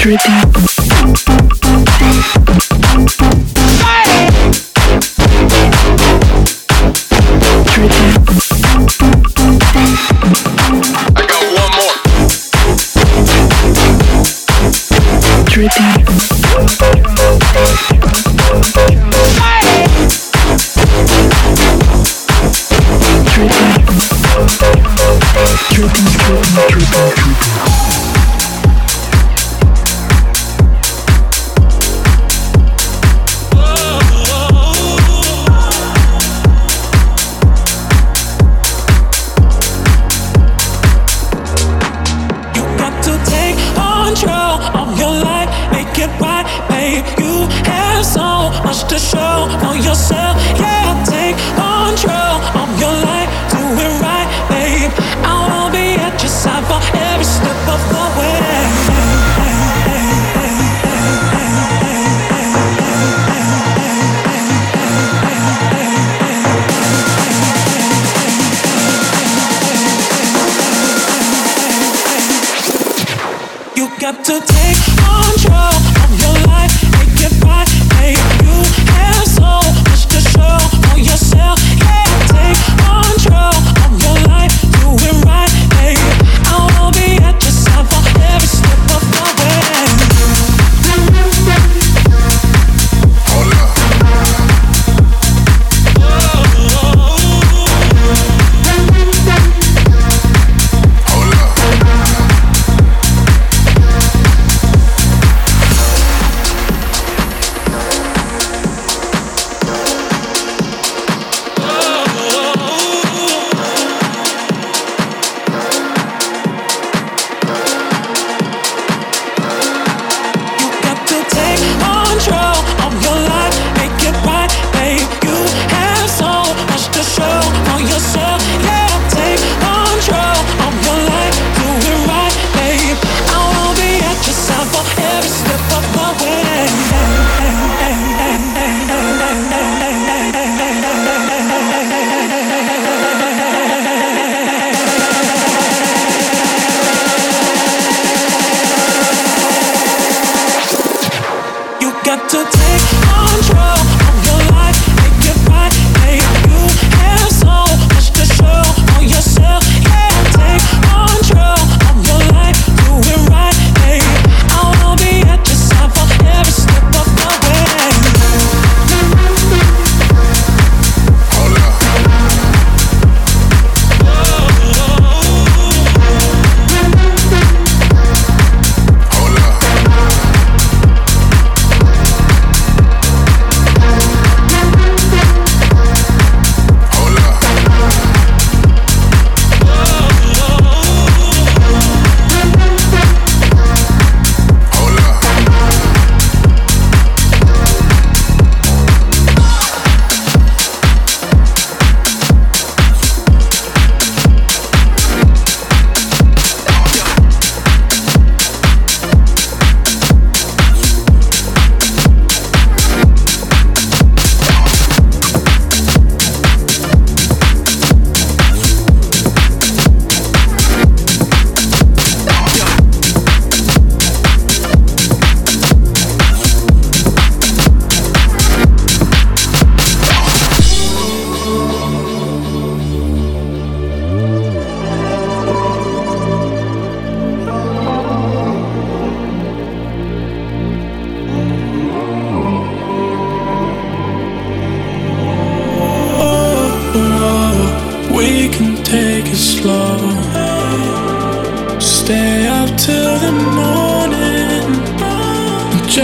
Dripping.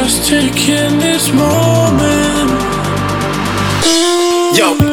Just take in this moment. Yo.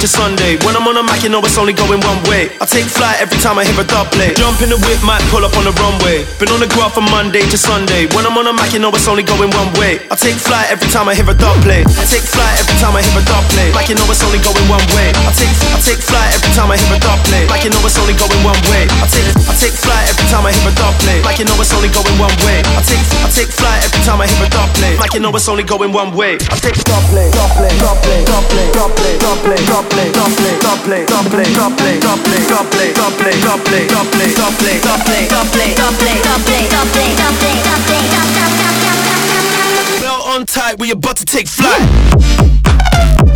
Monday to Sunday. When I'm on a mic, you know it's only going one way. I take flight every time I hear a dub play. Jump in the whip, might pull up on the runway. Been on the graph from Monday to Sunday. When I'm on a mic, you know it's only going one way. I take flight every time I hear a dub play. I take flight every time I hear a dub play. Like you know it's only going one way. I take I take flight every time I hear a dub play. Like you know it's only going one way. I take I take flight every time I hear a dub play. Like you know it's only going one way. I take I take flight every time I hear a dub play. Like you know it's only going one way. I take dub play, dub play, dub play, dub play, dub play, dub play, dub play, Belt on tight, we about to take flight.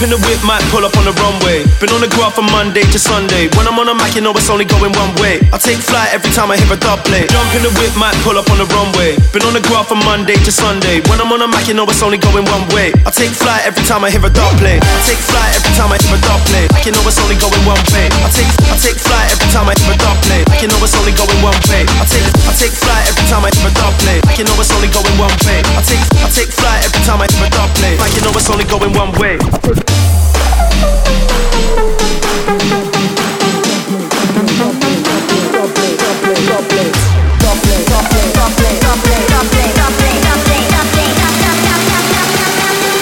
Jump in the whip, might pull up on the runway. Been on the graph from Monday to Sunday. When I'm on a mic, you know it's only going one way. I take flight every time I hear a dub play. Jump in the whip, might pull up on the runway. Been on the graph from Monday to Sunday. When I'm on a mic, you know it's only going one way. I take flight every time I hear a dub play. I take flight every time I hear a dub play. Like you know it's only going one way. I take I take flight every time I hear a dub play. Like you know it's only going one way. I take I take flight every time I hear a dub play. Like you know it's only going one way. I take I take flight every time I hear a dub play. Like you know it's only going one way.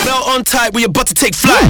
Belt on tight, we about to take flight.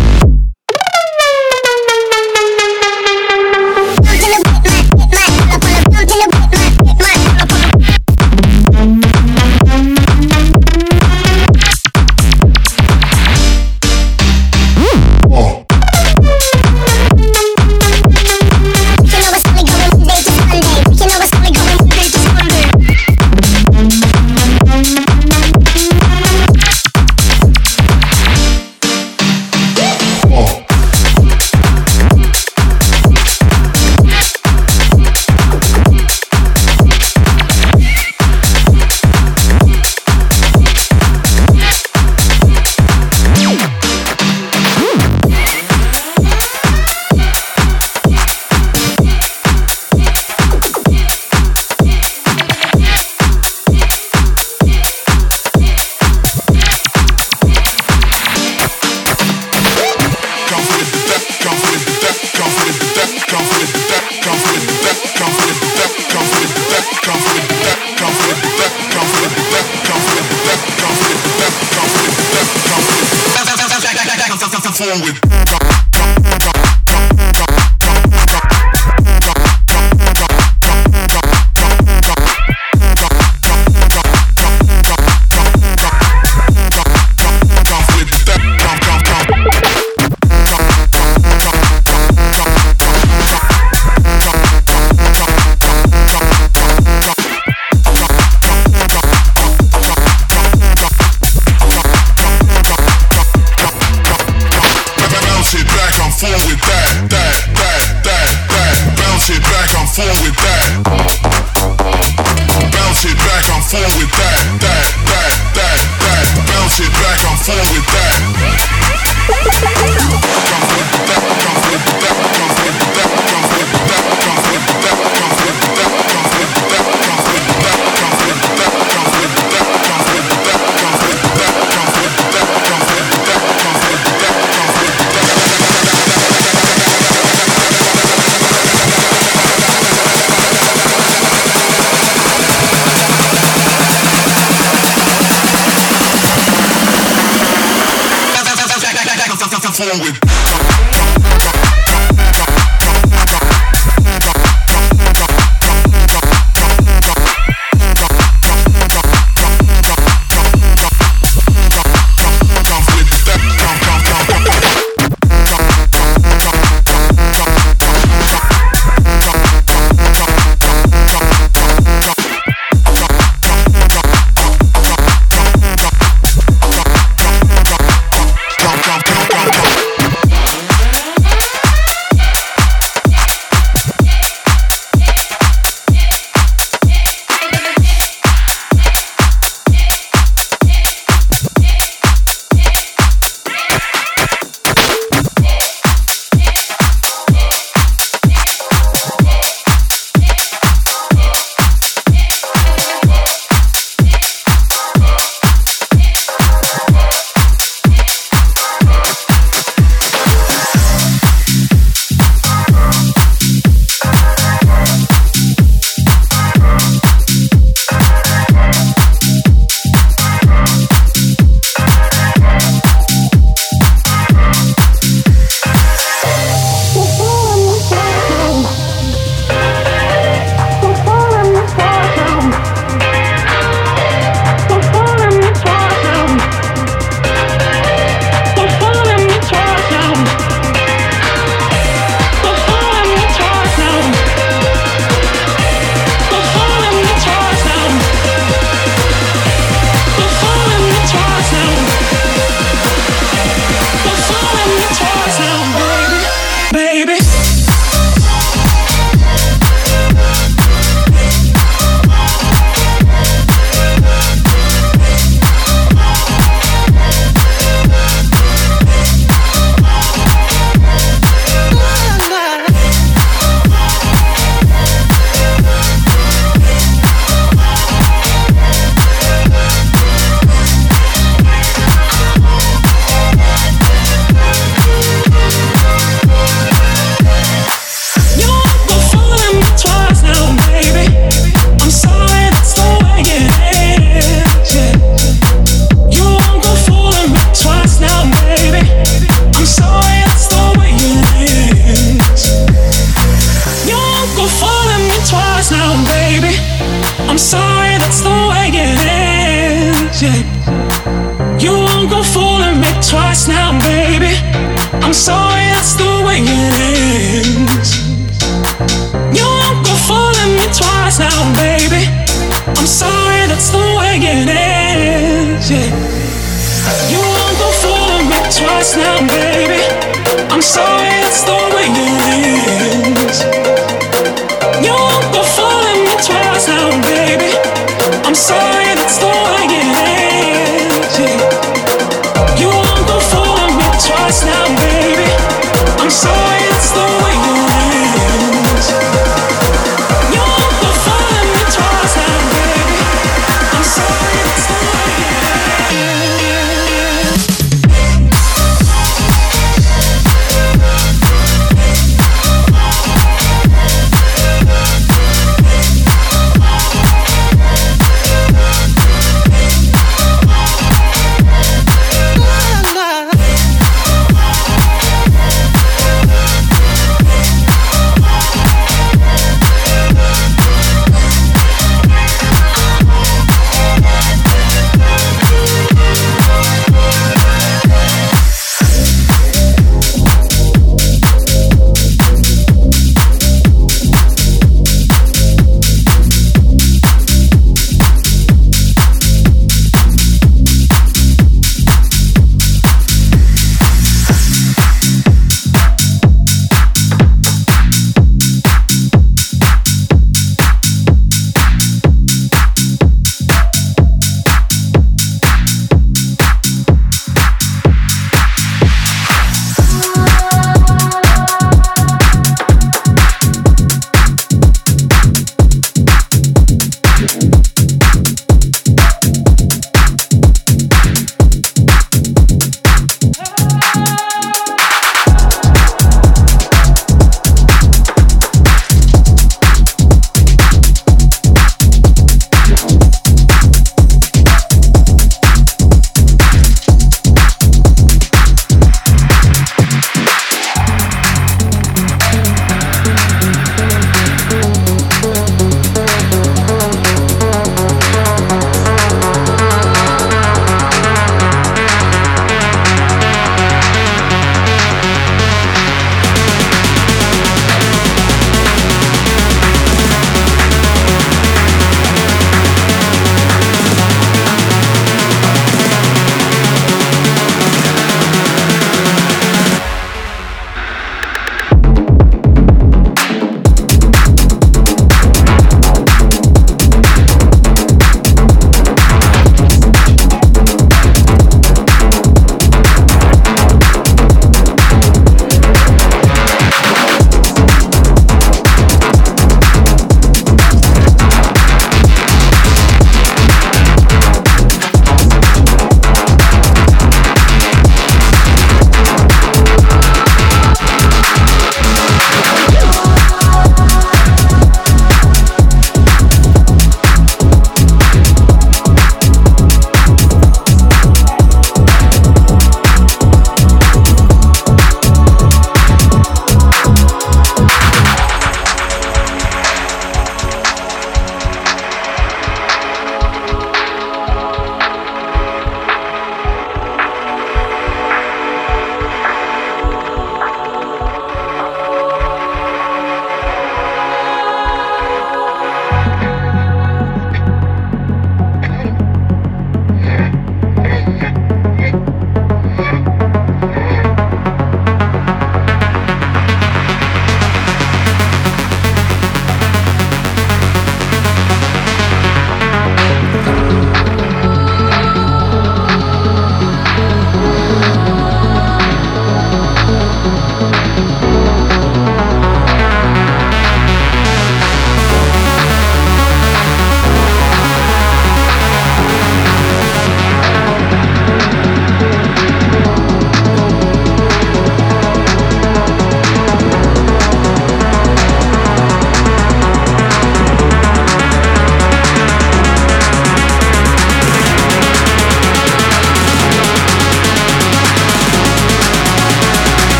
phone with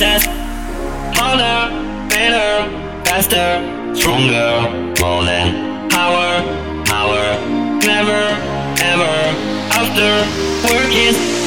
success. Harder, better, faster, stronger, more than power, power. Never, ever, after work is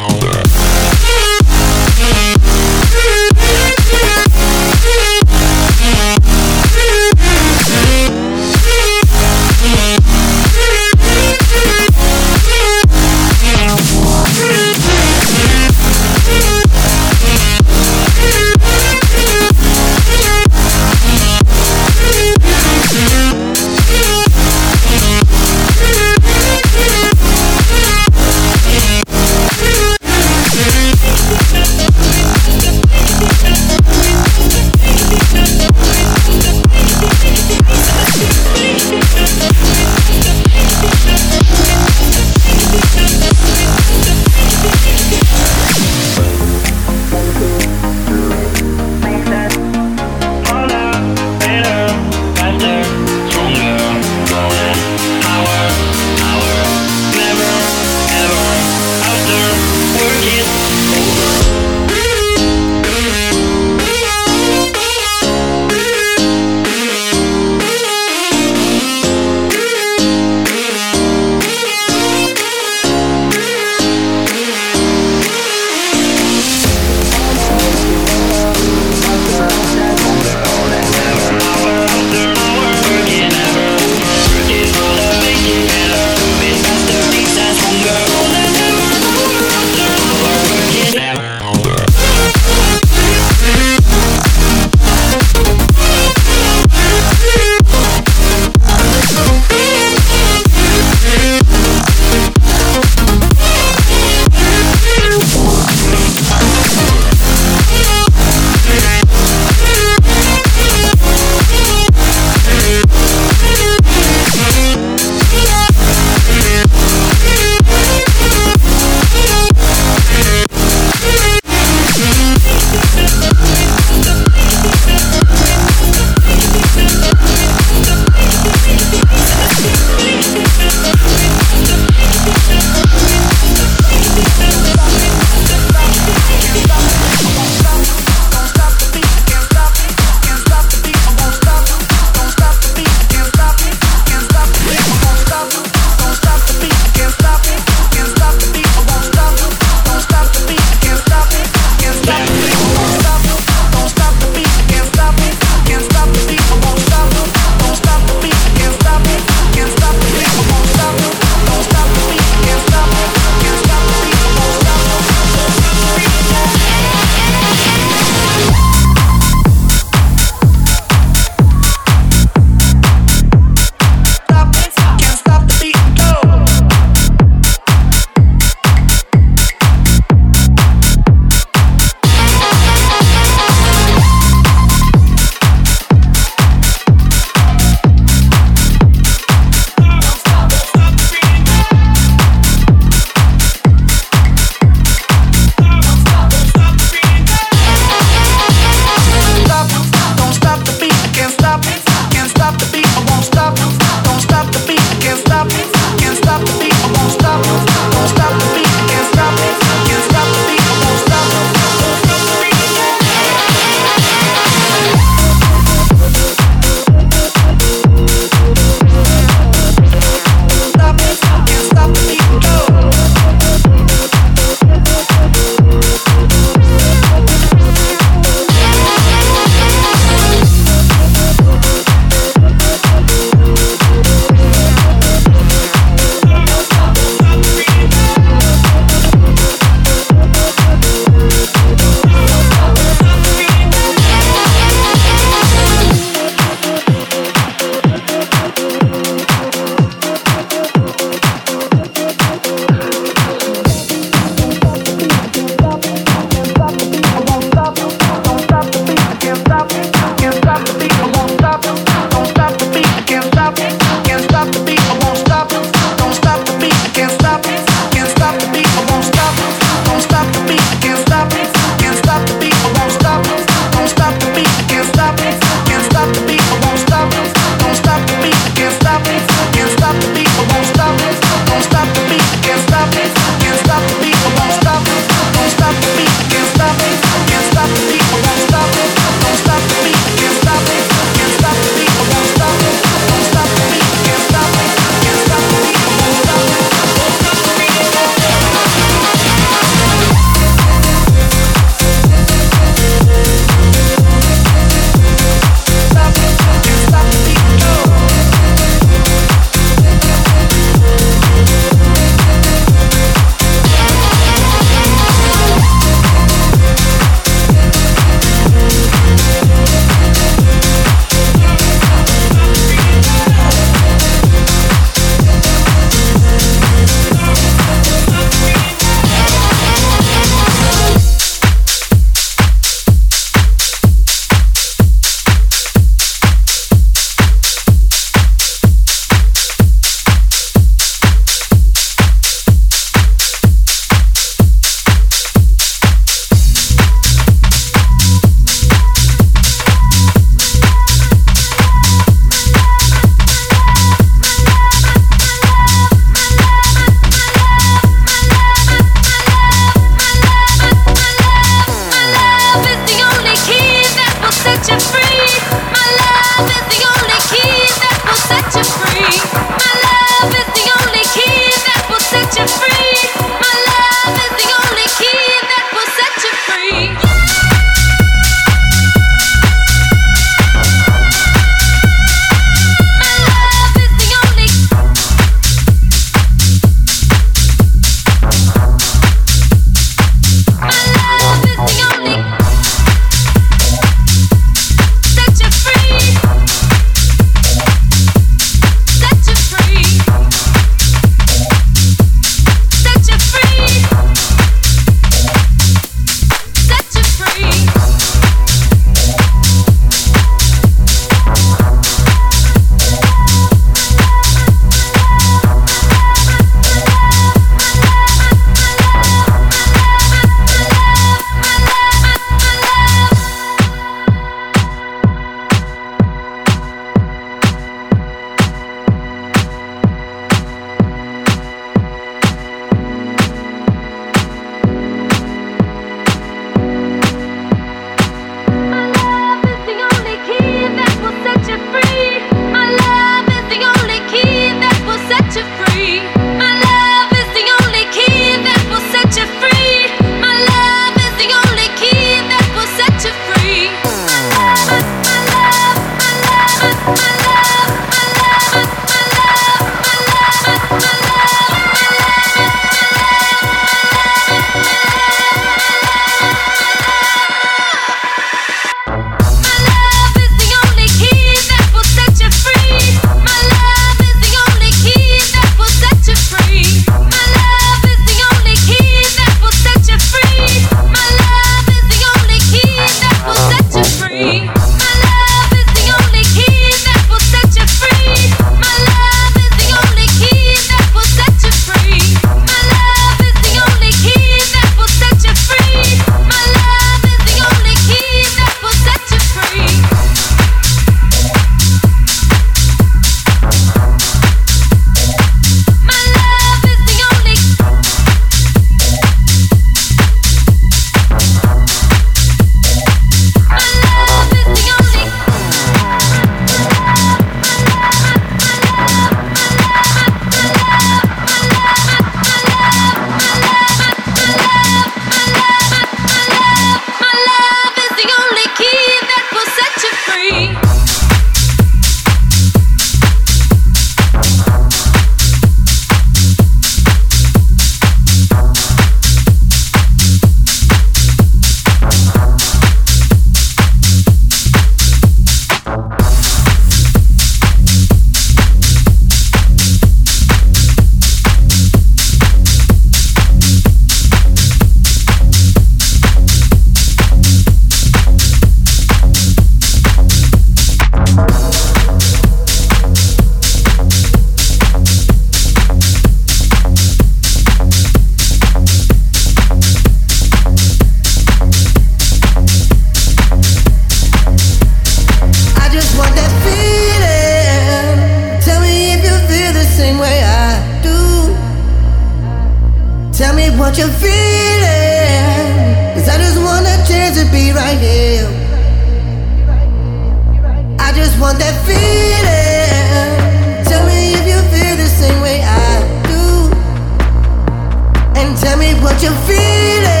what you're feeling.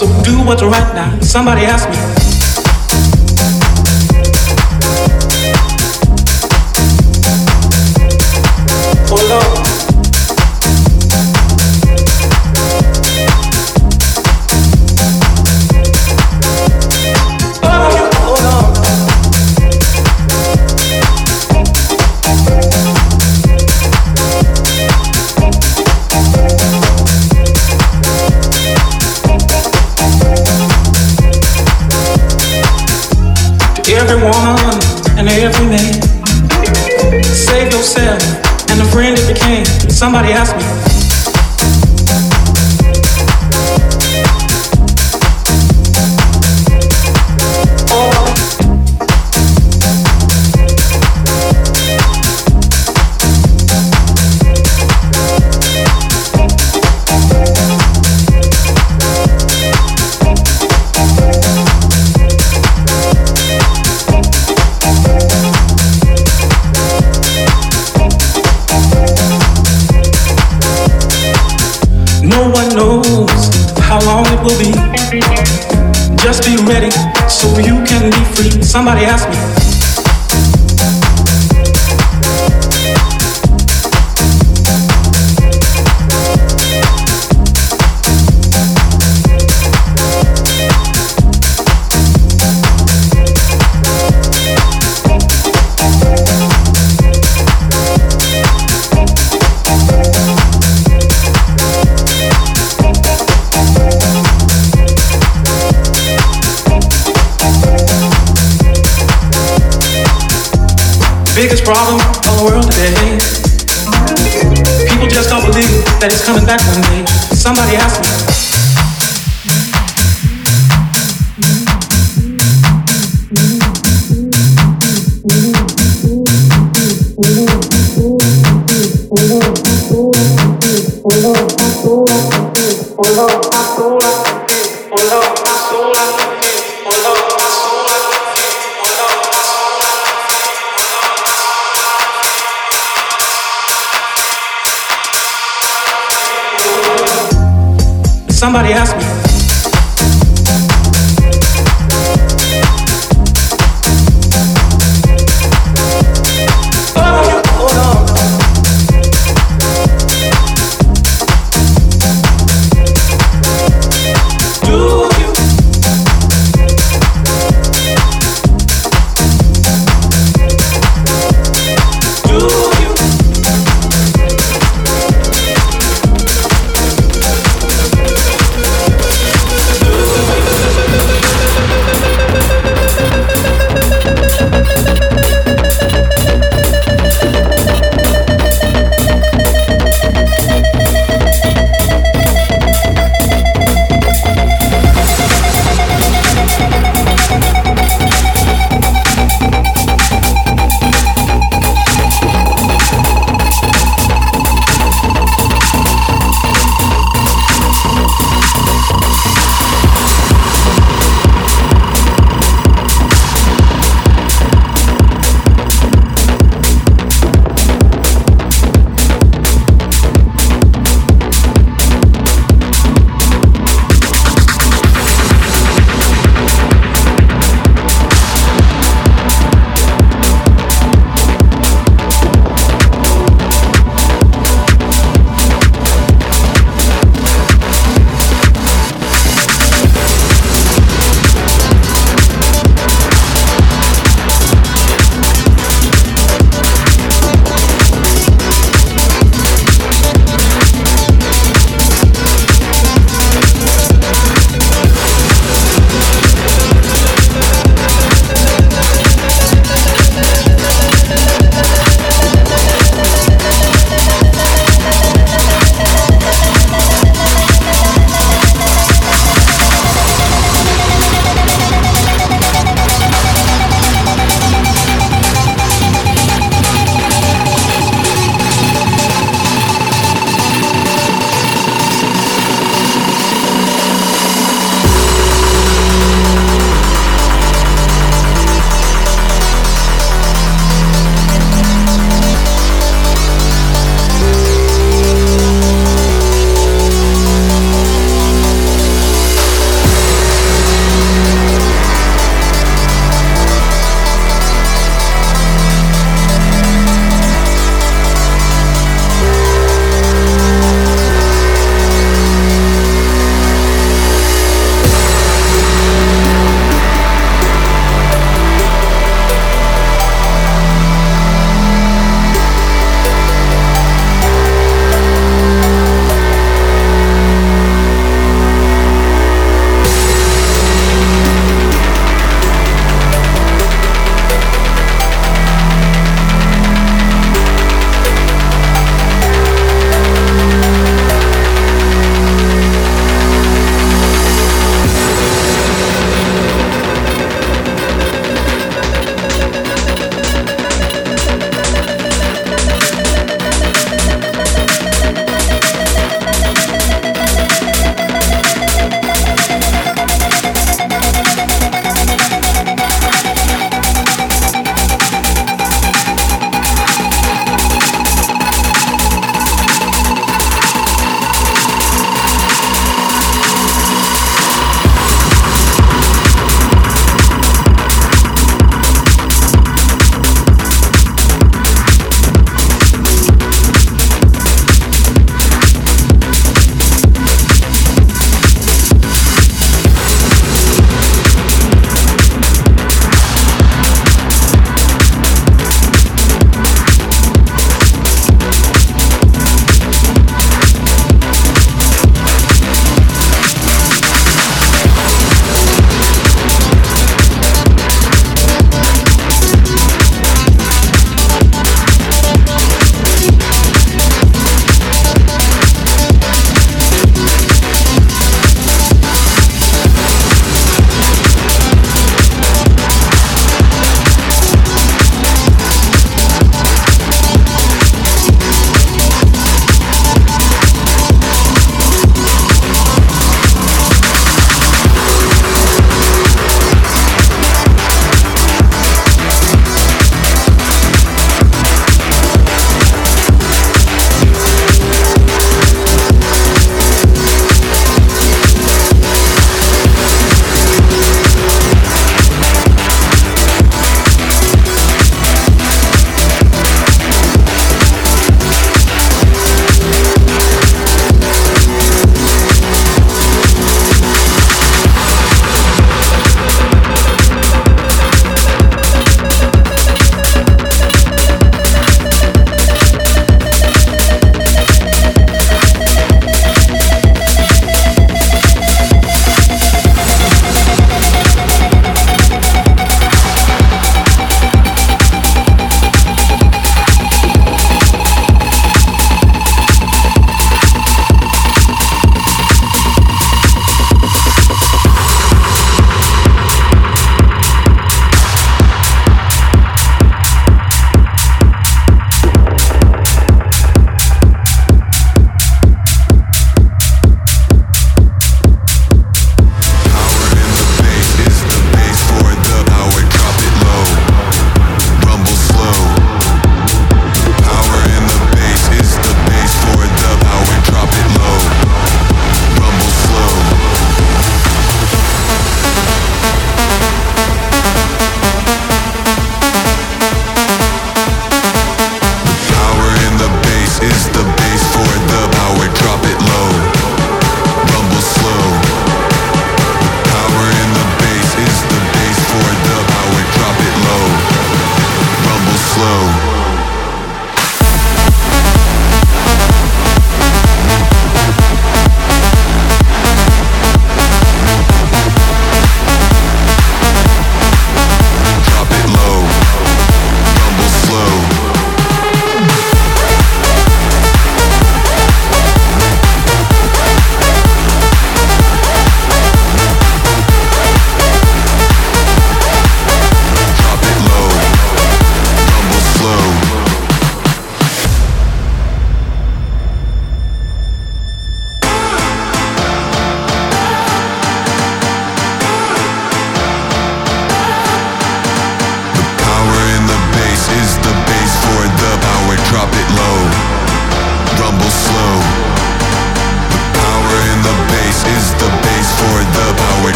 So do what's right now. Somebody asked me. biggest problem in the world today. People just don't believe that it's coming back one day. Somebody asked me.